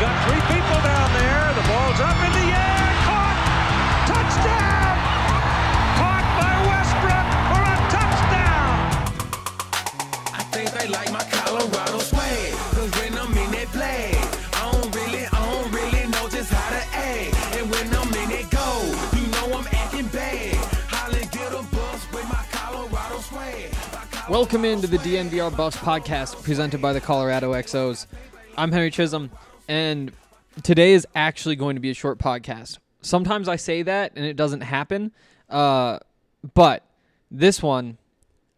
Got three people down there. The ball's up in the air. Caught. Touchdown. Caught by Westbrook for a touchdown. I think they like my Colorado swag. Cause when I'm in that play, I don't really, I don't really know just how to act. And when I'm in that go, you know I'm acting bad. Holly get a bus with my Colorado swag. Colorado Welcome into the DNVR Buffs podcast presented by the Colorado XOs. I'm Henry Chisholm, and today is actually going to be a short podcast. Sometimes I say that and it doesn't happen, uh, but this one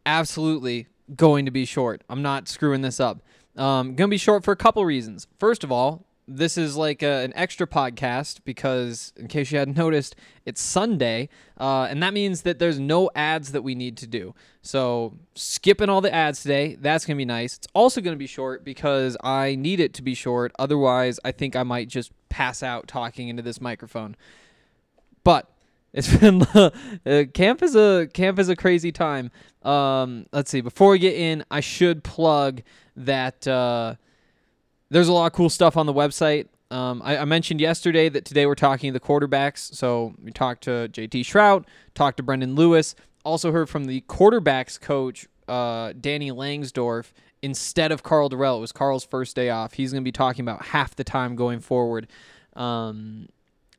absolutely going to be short. I'm not screwing this up. Um, going to be short for a couple reasons. First of all, this is like a, an extra podcast because, in case you hadn't noticed, it's Sunday, uh, and that means that there's no ads that we need to do. So, skipping all the ads today, that's going to be nice. It's also going to be short because I need it to be short. Otherwise, I think I might just pass out talking into this microphone. But it's been uh, camp is a camp is a crazy time. Um, let's see. Before we get in, I should plug that uh, there's a lot of cool stuff on the website. Um, I, I mentioned yesterday that today we're talking to the quarterbacks. So we talked to JT Shrout, talked to Brendan Lewis, also heard from the quarterbacks coach uh, Danny Langsdorf instead of Karl Dorrell. It was Karl's first day off. He's going to be talking about half the time going forward. Um,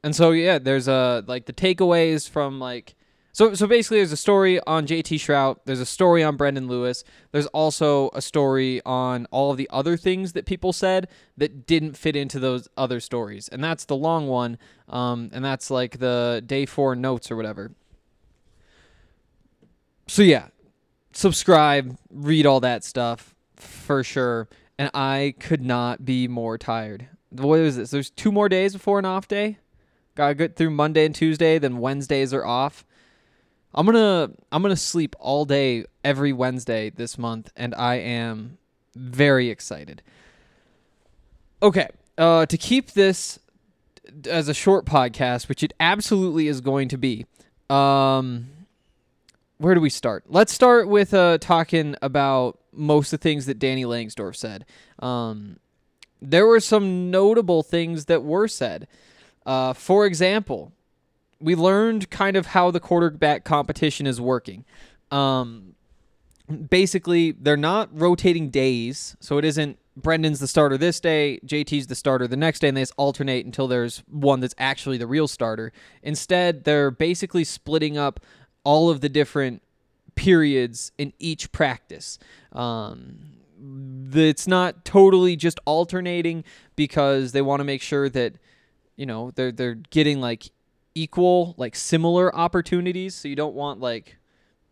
and so yeah, there's a like the takeaways from like so so basically there's a story on JT Shrout, there's a story on Brendan Lewis, there's also a story on all of the other things that people said that didn't fit into those other stories. And that's the long one. Um, and that's like the day four notes or whatever. So yeah, subscribe, read all that stuff for sure. And I could not be more tired. What is this? There's two more days before an off day. Gotta get through Monday and Tuesday, then Wednesdays are off. I'm gonna I'm gonna sleep all day every Wednesday this month, and I am very excited. Okay, uh, to keep this as a short podcast, which it absolutely is going to be. Um, where do we start? Let's start with uh, talking about most of the things that Danny Langsdorf said. Um, there were some notable things that were said. Uh, for example, we learned kind of how the quarterback competition is working. Um, basically, they're not rotating days, so it isn't Brendan's the starter this day, JT's the starter the next day, and they just alternate until there's one that's actually the real starter. Instead, they're basically splitting up all of the different periods in each practice. Um, it's not totally just alternating because they want to make sure that you know they're they're getting like equal like similar opportunities so you don't want like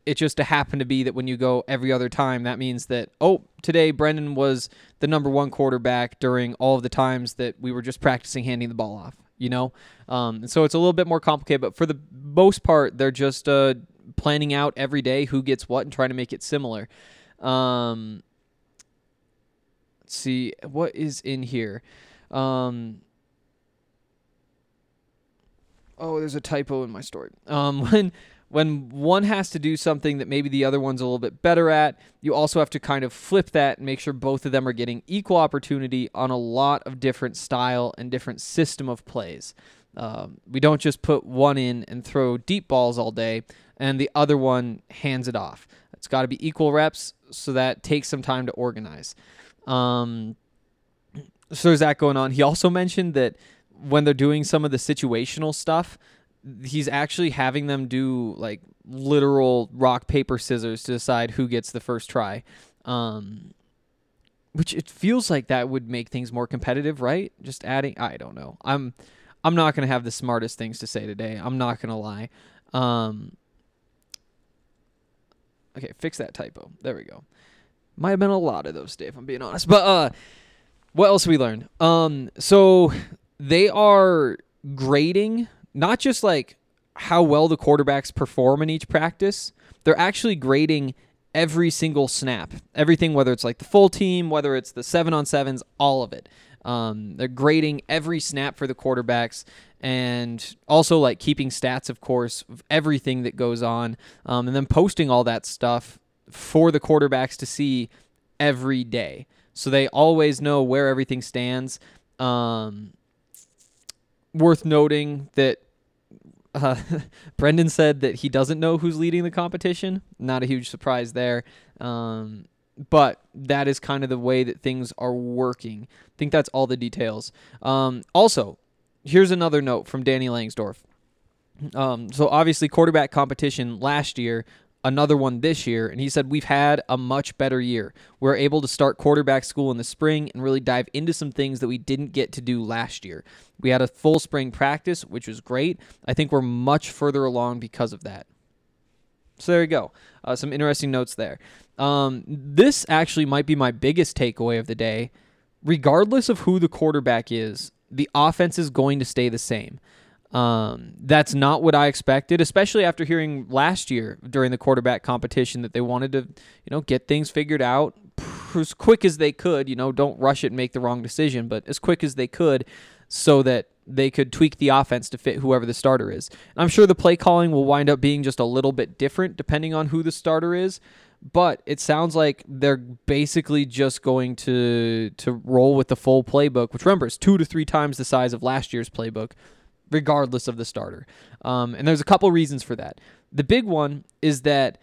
it just to happen to be that when you go every other time that means that oh today Brendan was the number one quarterback during all of the times that we were just practicing handing the ball off you know um, and so it's a little bit more complicated but for the most part they're just uh, planning out every day who gets what and trying to make it similar. Um, let's see what is in here. Um, oh, there's a typo in my story. Um, when when one has to do something that maybe the other one's a little bit better at, you also have to kind of flip that and make sure both of them are getting equal opportunity on a lot of different style and different system of plays. Um, we don't just put one in and throw deep balls all day, and the other one hands it off. It's got to be equal reps, so that takes some time to organize. Um, so there's that going on. He also mentioned that when they're doing some of the situational stuff, he's actually having them do like literal rock paper scissors to decide who gets the first try. Um, which it feels like that would make things more competitive, right? Just adding, I don't know. I'm, I'm not gonna have the smartest things to say today. I'm not gonna lie. Um, okay, fix that typo. There we go. Might have been a lot of those, Dave. I'm being honest. But uh, what else we learned? Um, so they are grading not just like how well the quarterbacks perform in each practice, they're actually grading every single snap. Everything, whether it's like the full team, whether it's the seven on sevens, all of it. Um, they're grading every snap for the quarterbacks and also like keeping stats, of course, of everything that goes on, um, and then posting all that stuff for the quarterbacks to see every day. So they always know where everything stands. Um, worth noting that uh, Brendan said that he doesn't know who's leading the competition. Not a huge surprise there. Um, but that is kind of the way that things are working. I think that's all the details. Um, also, here's another note from Danny Langsdorf. Um, so obviously, quarterback competition last year another one this year, and he said, We've had a much better year. We're able to start quarterback school in the spring and really dive into some things that we didn't get to do last year. We had a full spring practice, which was great. I think we're much further along because of that. So there you go. Uh, some interesting notes there. Um, this actually might be my biggest takeaway of the day. Regardless of who the quarterback is, the offense is going to stay the same. Um, that's not what I expected, especially after hearing last year during the quarterback competition that they wanted to, you know, get things figured out as quick as they could. You know, don't rush it and make the wrong decision, but as quick as they could, so that they could tweak the offense to fit whoever the starter is. And I'm sure the play calling will wind up being just a little bit different depending on who the starter is. But it sounds like they're basically just going to to roll with the full playbook, which remember is two to three times the size of last year's playbook regardless of the starter. Um, and there's a couple reasons for that. The big one is that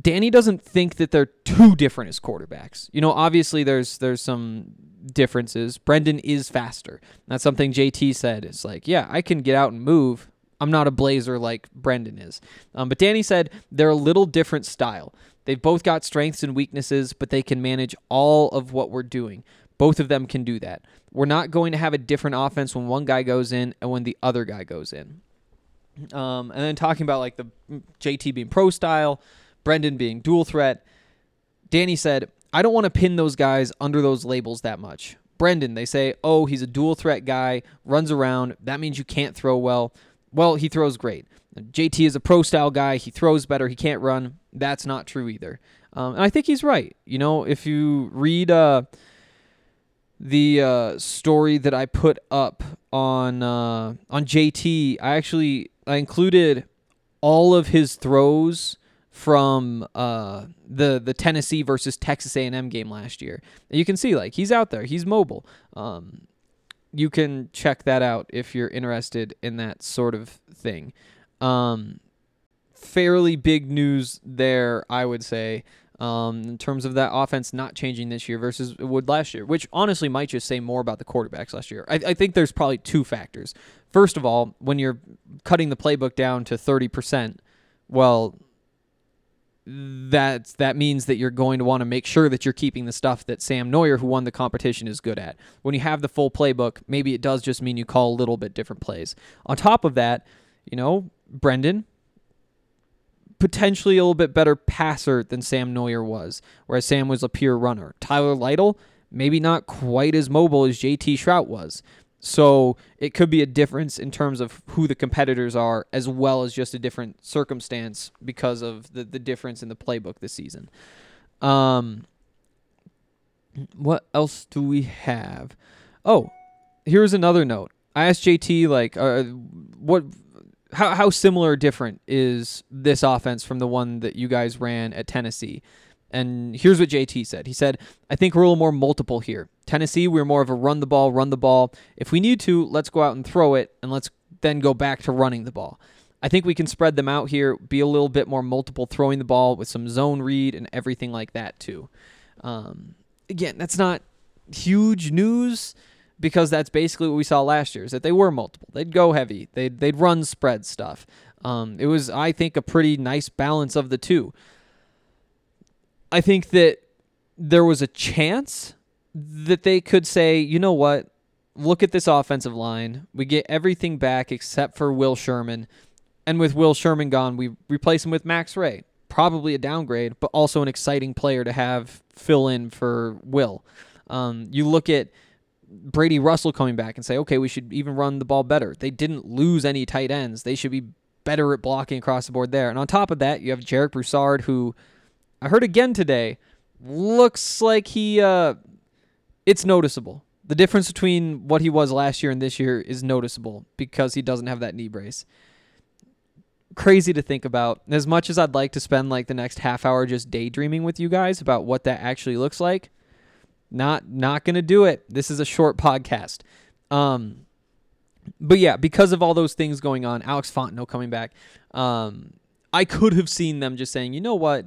Danny doesn't think that they're too different as quarterbacks. You know, obviously there's there's some differences. Brendan is faster. That's something JT said. It's like, yeah, I can get out and move. I'm not a blazer like Brendan is. Um, but Danny said they're a little different style. They've both got strengths and weaknesses, but they can manage all of what we're doing. Both of them can do that. We're not going to have a different offense when one guy goes in and when the other guy goes in. Um, and then talking about like the JT being pro style, Brendan being dual threat. Danny said, I don't want to pin those guys under those labels that much. Brendan, they say, oh, he's a dual threat guy, runs around. That means you can't throw well. Well, he throws great. JT is a pro style guy. He throws better. He can't run. That's not true either. Um, and I think he's right. You know, if you read uh, the uh, story that I put up on uh, on JT, I actually I included all of his throws from uh, the the Tennessee versus Texas A&M game last year. And you can see like he's out there, he's mobile. Um, you can check that out if you're interested in that sort of thing. Um, fairly big news there, I would say um, in terms of that offense not changing this year versus it would last year, which honestly might just say more about the quarterbacks last year. I, I think there's probably two factors. First of all, when you're cutting the playbook down to 30%, well, that that means that you're going to want to make sure that you're keeping the stuff that Sam Noyer, who won the competition, is good at. When you have the full playbook, maybe it does just mean you call a little bit different plays. On top of that, you know, Brendan, potentially a little bit better passer than Sam Noyer was, whereas Sam was a pure runner. Tyler Lytle, maybe not quite as mobile as JT Shrout was. So it could be a difference in terms of who the competitors are, as well as just a different circumstance because of the, the difference in the playbook this season. Um, what else do we have? Oh, here's another note. I asked JT like, uh, what, how how similar or different is this offense from the one that you guys ran at Tennessee? And here's what JT said. He said, I think we're a little more multiple here. Tennessee, we're more of a run the ball, run the ball. If we need to, let's go out and throw it, and let's then go back to running the ball. I think we can spread them out here, be a little bit more multiple throwing the ball with some zone read and everything like that, too. Um, again, that's not huge news because that's basically what we saw last year is that they were multiple. They'd go heavy, they'd, they'd run spread stuff. Um, it was, I think, a pretty nice balance of the two. I think that there was a chance that they could say, you know what, look at this offensive line. We get everything back except for Will Sherman. And with Will Sherman gone, we replace him with Max Wray. Probably a downgrade, but also an exciting player to have fill in for Will. Um, you look at Brady Russell coming back and say, okay, we should even run the ball better. They didn't lose any tight ends. They should be better at blocking across the board there. And on top of that, you have Jarek Broussard, who I heard again today looks like he uh, it's noticeable. The difference between what he was last year and this year is noticeable because he doesn't have that knee brace. Crazy to think about. As much as I'd like to spend like the next half hour just daydreaming with you guys about what that actually looks like, not not to do it. This is a short podcast. Um but yeah, because of all those things going on, Alex Fontenot coming back, um, I could have seen them just saying, you know what,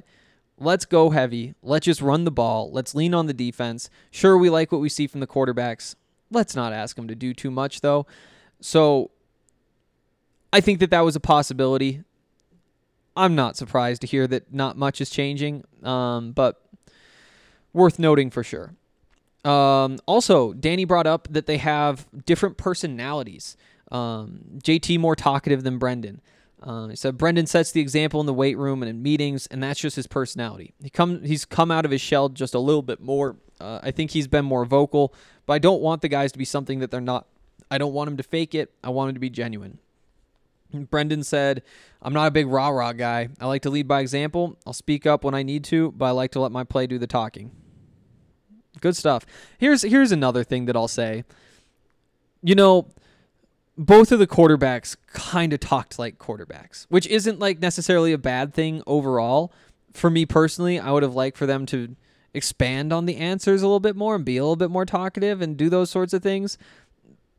let's go heavy. Let's just run the ball. Let's lean on the defense. Sure, we like what we see from the quarterbacks. Let's not ask them to do too much, though. So I think that that was a possibility. I'm not surprised to hear that not much is changing, um, but worth noting for sure. Um, also, Danny brought up that they have different personalities. Um, JT more talkative than Brendan. Uh, he said Brendan sets the example in the weight room and in meetings, and that's just his personality. He come he's come out of his shell just a little bit more. Uh, I think he's been more vocal, but I don't want the guys to be something that they're not. I don't want him to fake it. I want him to be genuine. Brendan said, "I'm not a big rah rah guy. I like to lead by example. I'll speak up when I need to, but I like to let my play do the talking." Good stuff. Here's here's another thing that I'll say. You know, both of the quarterbacks kind of talked like quarterbacks, which isn't like necessarily a bad thing overall. For me personally, I would have liked for them to expand on the answers a little bit more and be a little bit more talkative and do those sorts of things.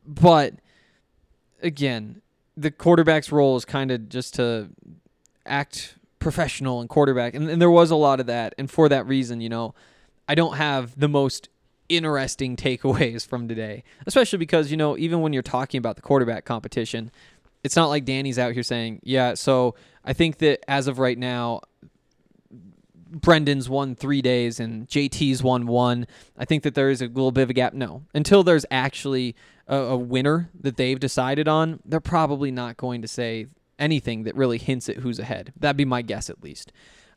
But again, the quarterback's role is kind of just to act professional and quarterback. And, and there was a lot of that. And for that reason, you know, I don't have the most interesting takeaways from today, especially because, you know, even when you're talking about the quarterback competition, it's not like Danny's out here saying, yeah, so I think that as of right now, Brendan's won three days and JT's won one. I think that there is a little bit of a gap. No, until there's actually a, a winner that they've decided on, they're probably not going to say anything that really hints at who's ahead. That'd be my guess, at least.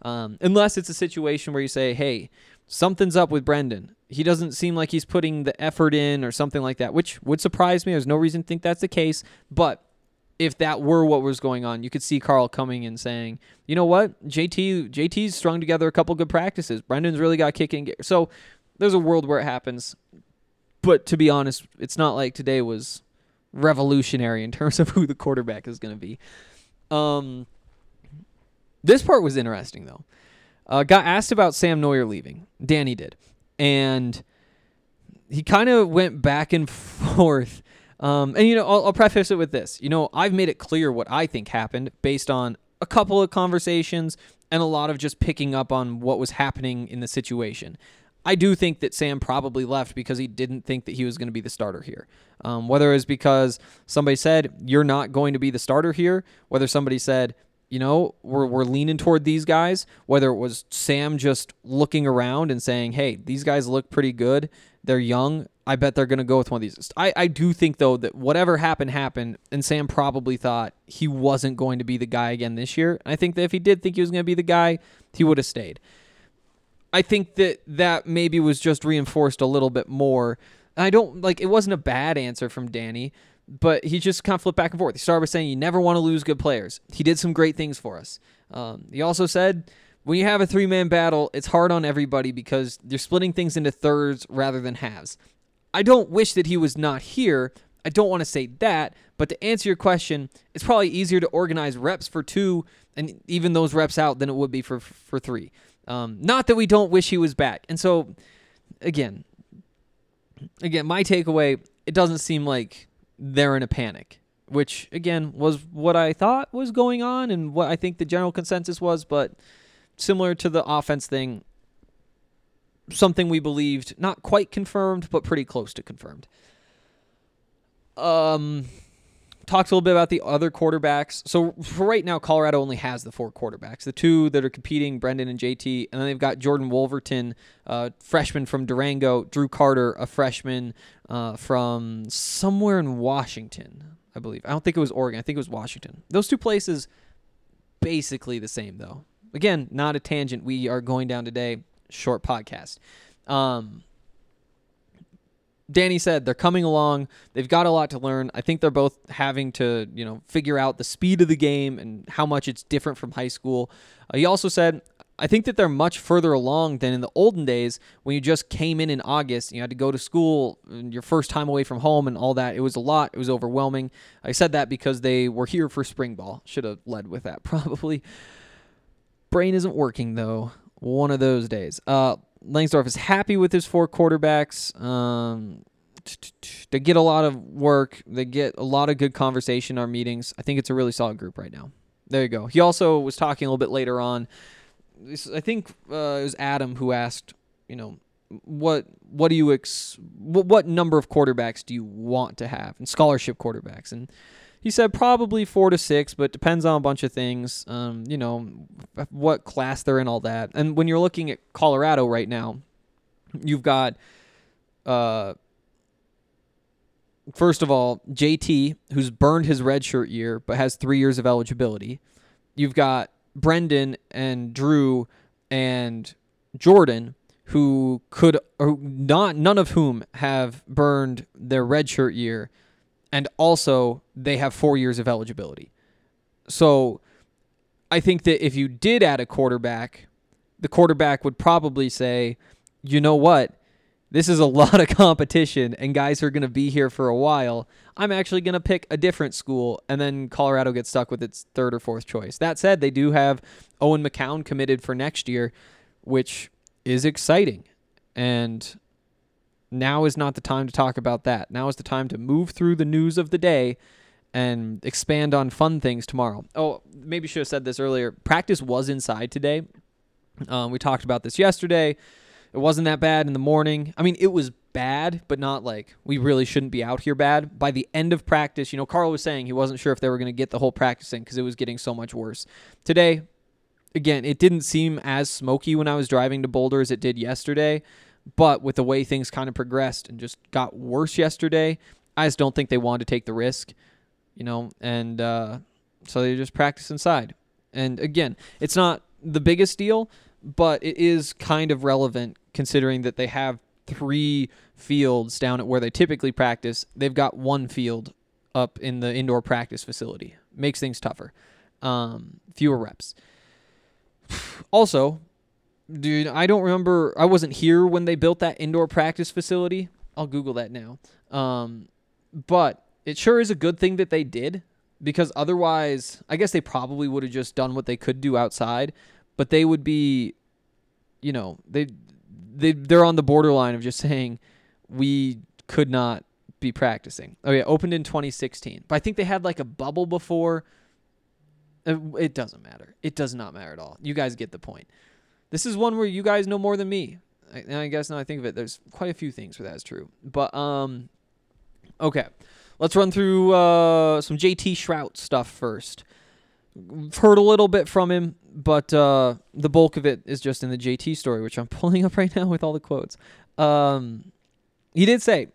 Um, unless it's a situation where you say, hey, something's up with Brendan. He doesn't seem like he's putting the effort in or something like that, which would surprise me. There's no reason to think that's the case. But if that were what was going on, you could see Karl coming and saying, you know what, JT JT's strung together a couple good practices. Brendan's really got kicking. So there's a world where it happens. But to be honest, it's not like today was revolutionary in terms of who the quarterback is going to be. Um, this part was interesting though. Uh, got asked about Sam Noyer leaving. Danny did, and he kind of went back and forth. Um, and you know, I'll, I'll preface it with this. You know, I've made it clear what I think happened based on a couple of conversations and a lot of just picking up on what was happening in the situation. I do think that Sam probably left because he didn't think that he was going to be the starter here. Um, whether it was because somebody said, You're not going to be the starter here, whether somebody said, you know, we're, we're leaning toward these guys, whether it was Sam just looking around and saying, hey, these guys look pretty good. They're young. I bet they're going to go with one of these. I, I do think, though, that whatever happened, happened. And Sam probably thought he wasn't going to be the guy again this year. I think that if he did think he was going to be the guy, he would have stayed. I think that that maybe was just reinforced a little bit more I don't like it wasn't a bad answer from Danny, but he just kind of flipped back and forth. He started by saying you never want to lose good players. He did some great things for us. Um, he also said when you have a three man battle, it's hard on everybody because you're splitting things into thirds rather than halves. I don't wish that he was not here. I don't want to say that, but to answer your question, it's probably easier to organize reps for two and even those reps out than it would be for for three. Um, not that we don't wish he was back. And so, again, again, my takeaway: it doesn't seem like they're in a panic, which again was what I thought was going on and what I think the general consensus was. But similar to the offense thing, something we believed, not quite confirmed, but pretty close to confirmed. Um, talked a little bit about the other quarterbacks. So for right now, Colorado only has the four quarterbacks. The two that are competing, Brendan and JT, and then they've got Jordan Wolverton, uh, freshman from Durango, Drew Carter, a freshman uh, from somewhere in Washington, I believe. I don't think it was Oregon. I think it was Washington. Those two places, basically the same though. Again, not a tangent. We are going down today. Short podcast. Um, Danny said they're coming along. They've got a lot to learn. I think they're both having to, you know, figure out the speed of the game and how much it's different from high school. Uh, he also said, I think that they're much further along than in the olden days when you just came in in August. You had to go to school, your first time away from home, and all that. It was a lot. It was overwhelming. I said that because they were here for spring ball. Should have led with that probably. Brain isn't working though. One of those days. Uh, Langsdorf is happy with his four quarterbacks. Um, they get a lot of work. They get a lot of good conversation in our meetings. I think it's a really solid group right now. There you go. He also was talking a little bit later on. I think uh, it was Adam who asked, you know, what what do you ex what, what number of quarterbacks do you want to have and scholarship quarterbacks and he said probably four to six, but depends on a bunch of things. Um, you know, what class they're in, all that. And when you're looking at Colorado right now, you've got, uh, first of all, JT, who's burned his redshirt year but has three years of eligibility. You've got Brendan and Drew and Jordan, who could, or not, none of whom have burned their redshirt year and also they have four years of eligibility. So I think that if you did add a quarterback, the quarterback would probably say, you know what? This is a lot of competition, and guys are going to be here for a while. I'm actually going to pick a different school, and then Colorado gets stuck with its third or fourth choice. That said, they do have Owen McCown committed for next year, which is exciting. And now is not the time to talk about that. Now is the time to move through the news of the day and expand on fun things tomorrow. Oh, maybe should have said this earlier. Practice was inside today. Um, we talked about this yesterday. It wasn't that bad in the morning. I mean, it was bad, but not like we really shouldn't be out here bad. By the end of practice, you know, Karl was saying he wasn't sure if they were going to get the whole practice in because it was getting so much worse. Today, again, it didn't seem as smoky when I was driving to Boulder as it did yesterday. But with the way things kind of progressed and just got worse yesterday, I just don't think they wanted to take the risk, you know, and uh, so they just practice inside. And again, it's not the biggest deal, but it is kind of relevant considering that they have three fields down at where they typically practice. They've got one field up in the indoor practice facility. Makes things tougher. Um, fewer reps. Also, dude, I don't remember. I wasn't here when they built that indoor practice facility. I'll Google that now. Um, but it sure is a good thing that they did because otherwise, I guess they probably would have just done what they could do outside. But they would be, you know, they they they're on the borderline of just saying we could not be practicing. Oh yeah, opened in 2016, but I think they had like a bubble before. It doesn't matter. It does not matter at all. You guys get the point. This is one where you guys know more than me. And I guess now I think of it, there's quite a few things where that's true. But um, okay, let's run through uh, some JT Shrout stuff first. Heard a little bit from him, but uh, the bulk of it is just in the JT story, which I'm pulling up right now with all the quotes. Um, he did say,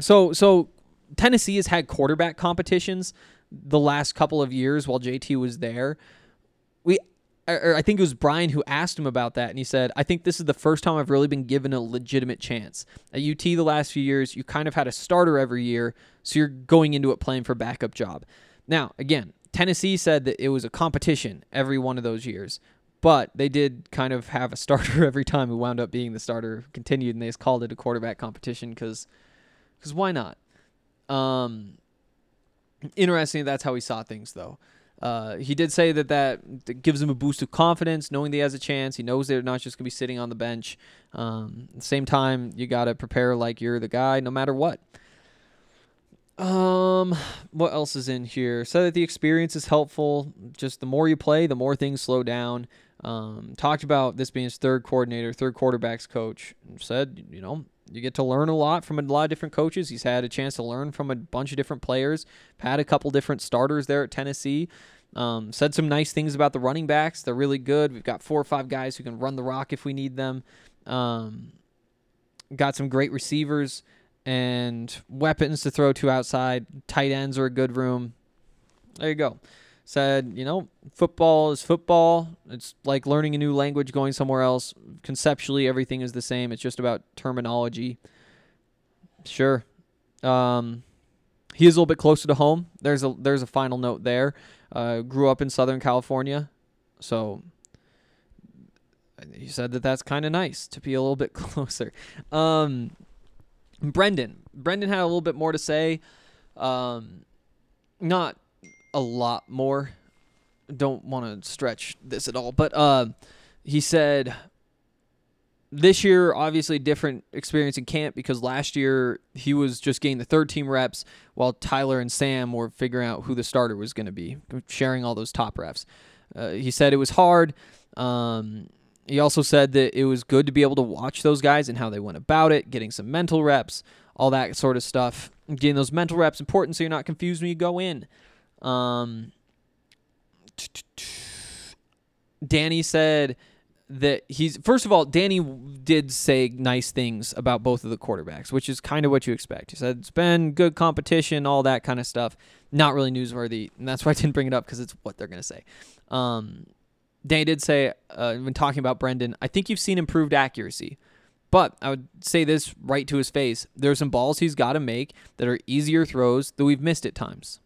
so so Tennessee has had quarterback competitions the last couple of years while JT was there. We or I think it was Brian who asked him about that, and he said, "I think this is the first time I've really been given a legitimate chance. At UT, the last few years, you kind of had a starter every year, so you're going into it playing for a backup job. Now, again, Tennessee said that it was a competition every one of those years, but they did kind of have a starter every time who wound up being the starter, continued, and they just called it a quarterback competition because, because why not? Um, interesting. That's how he saw things, though." Uh, he did say that, that gives him a boost of confidence, knowing that he has a chance. He knows they're not just going to be sitting on the bench. Um, at the same time, you got to prepare like you're the guy, no matter what. Um, what else is in here? Said that the experience is helpful. Just the more you play, the more things slow down. Um, talked about this being his third coordinator, third quarterbacks coach. Said, you know, you get to learn a lot from a lot of different coaches. He's had a chance to learn from a bunch of different players. Had a couple different starters there at Tennessee. Um, said some nice things about the running backs. They're really good. We've got four or five guys who can run the rock if we need them. Um, got some great receivers and weapons to throw to outside. Tight ends are a good room. There you go. Said, you know, football is football. It's like learning a new language, going somewhere else. Conceptually, everything is the same. It's just about terminology. Sure. Um, he is a little bit closer to home. There's a there's a final note there. Uh, grew up in Southern California, so he said that that's kind of nice to be a little bit closer. Um, Brendan, Brendan had a little bit more to say. Um, not a lot more. Don't want to stretch this at all, but uh, he said this year obviously different experience in camp because last year he was just getting the third team reps while Tyler and Sam were figuring out who the starter was going to be, sharing all those top reps. Uh, he said it was hard. Um, he also said that it was good to be able to watch those guys and how they went about it, getting some mental reps, all that sort of stuff. Getting those mental reps important so you're not confused when you go in. Um, Danny said that he's first of all, Danny did say nice things about both of the quarterbacks, which is kind of what you expect. He said it's been good competition, all that kind of stuff. Not really newsworthy, and that's why I didn't bring it up because it's what they're gonna say. Um, Danny did say uh, when talking about Brendan, I think you've seen improved accuracy. But I would say this right to his face. There are some balls he's got to make that are easier throws that we've missed at times.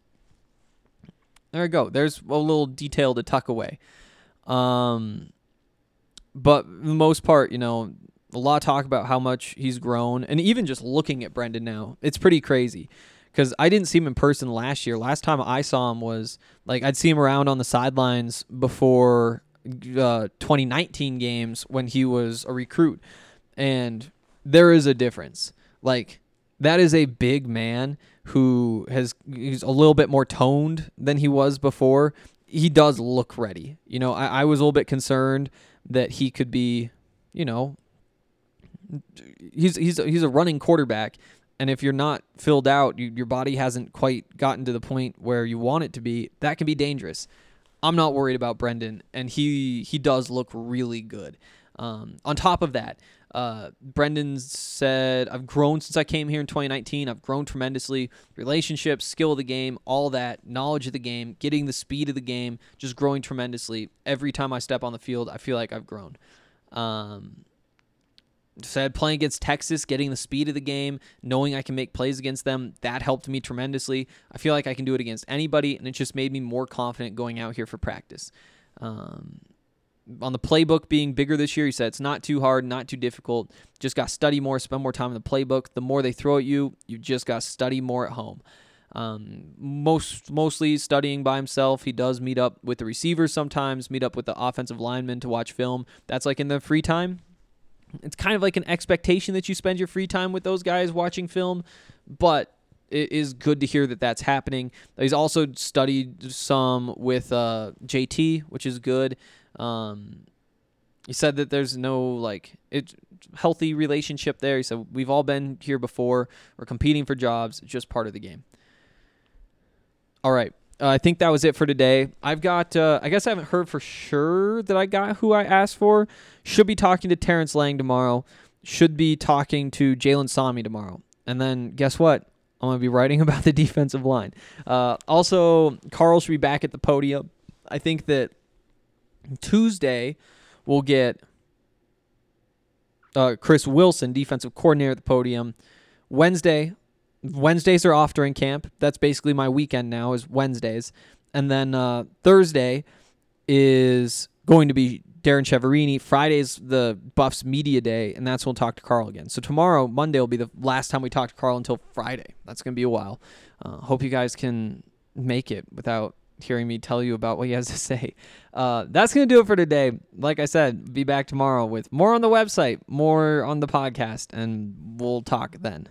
There we go. There's a little detail to tuck away. Um, but the most part, you know, a lot of talk about how much he's grown, and even just looking at Brendan now, it's pretty crazy. Because I didn't see him in person last year. Last time I saw him was like I'd see him around on the sidelines before uh, 2019 games when he was a recruit, and there is a difference. Like that is a big man who has he's a little bit more toned than he was before. He does look ready. You know, I, I was a little bit concerned that he could be, you know, he's he's he's a running quarterback, and if you're not filled out, you, your body hasn't quite gotten to the point where you want it to be. That can be dangerous. I'm not worried about Brendan, and he he does look really good. Um, on top of that, uh, Brendan said, I've grown since I came here in 2019. I've grown tremendously. Relationships, skill of the game, all that, knowledge of the game, getting the speed of the game, just growing tremendously. Every time I step on the field, I feel like I've grown. Um, said playing against Texas, getting the speed of the game, knowing I can make plays against them, that helped me tremendously. I feel like I can do it against anybody, and it just made me more confident going out here for practice. Um, on the playbook being bigger this year, he said it's not too hard, not too difficult. Just got to study more, spend more time in the playbook. The more they throw at you, you just got to study more at home. Um, most mostly studying by himself. He does meet up with the receivers sometimes, meet up with the offensive linemen to watch film. That's like in the free time. It's kind of like an expectation that you spend your free time with those guys watching film, but it is good to hear that that's happening. He's also studied some with uh, JT, which is good. Um, he said that there's no like it healthy relationship there. He said we've all been here before. We're competing for jobs. It's just part of the game. All right. Uh, I think that was it for today. I've got, uh, I guess I haven't heard for sure that I got who I asked for. Should be talking to Terrence Lang tomorrow. Should be talking to Jalen Sami tomorrow. And then guess what? I'm going to be writing about the defensive line. Uh, also, Karl should be back at the podium. I think that Tuesday, we'll get uh, Chris Wilson, defensive coordinator at the podium. Wednesday, Wednesdays are off during camp. That's basically my weekend now is Wednesdays. And then uh, Thursday is going to be Darrin Chiaverini. Friday's the Buffs media day, and that's when we'll talk to Karl again. So tomorrow, Monday, will be the last time we talk to Karl until Friday. That's going to be a while. Uh, hope you guys can make it without hearing me tell you about what he has to say. Uh, that's going to do it for today. Like I said, be back tomorrow with more on the website, more on the podcast, and we'll talk then.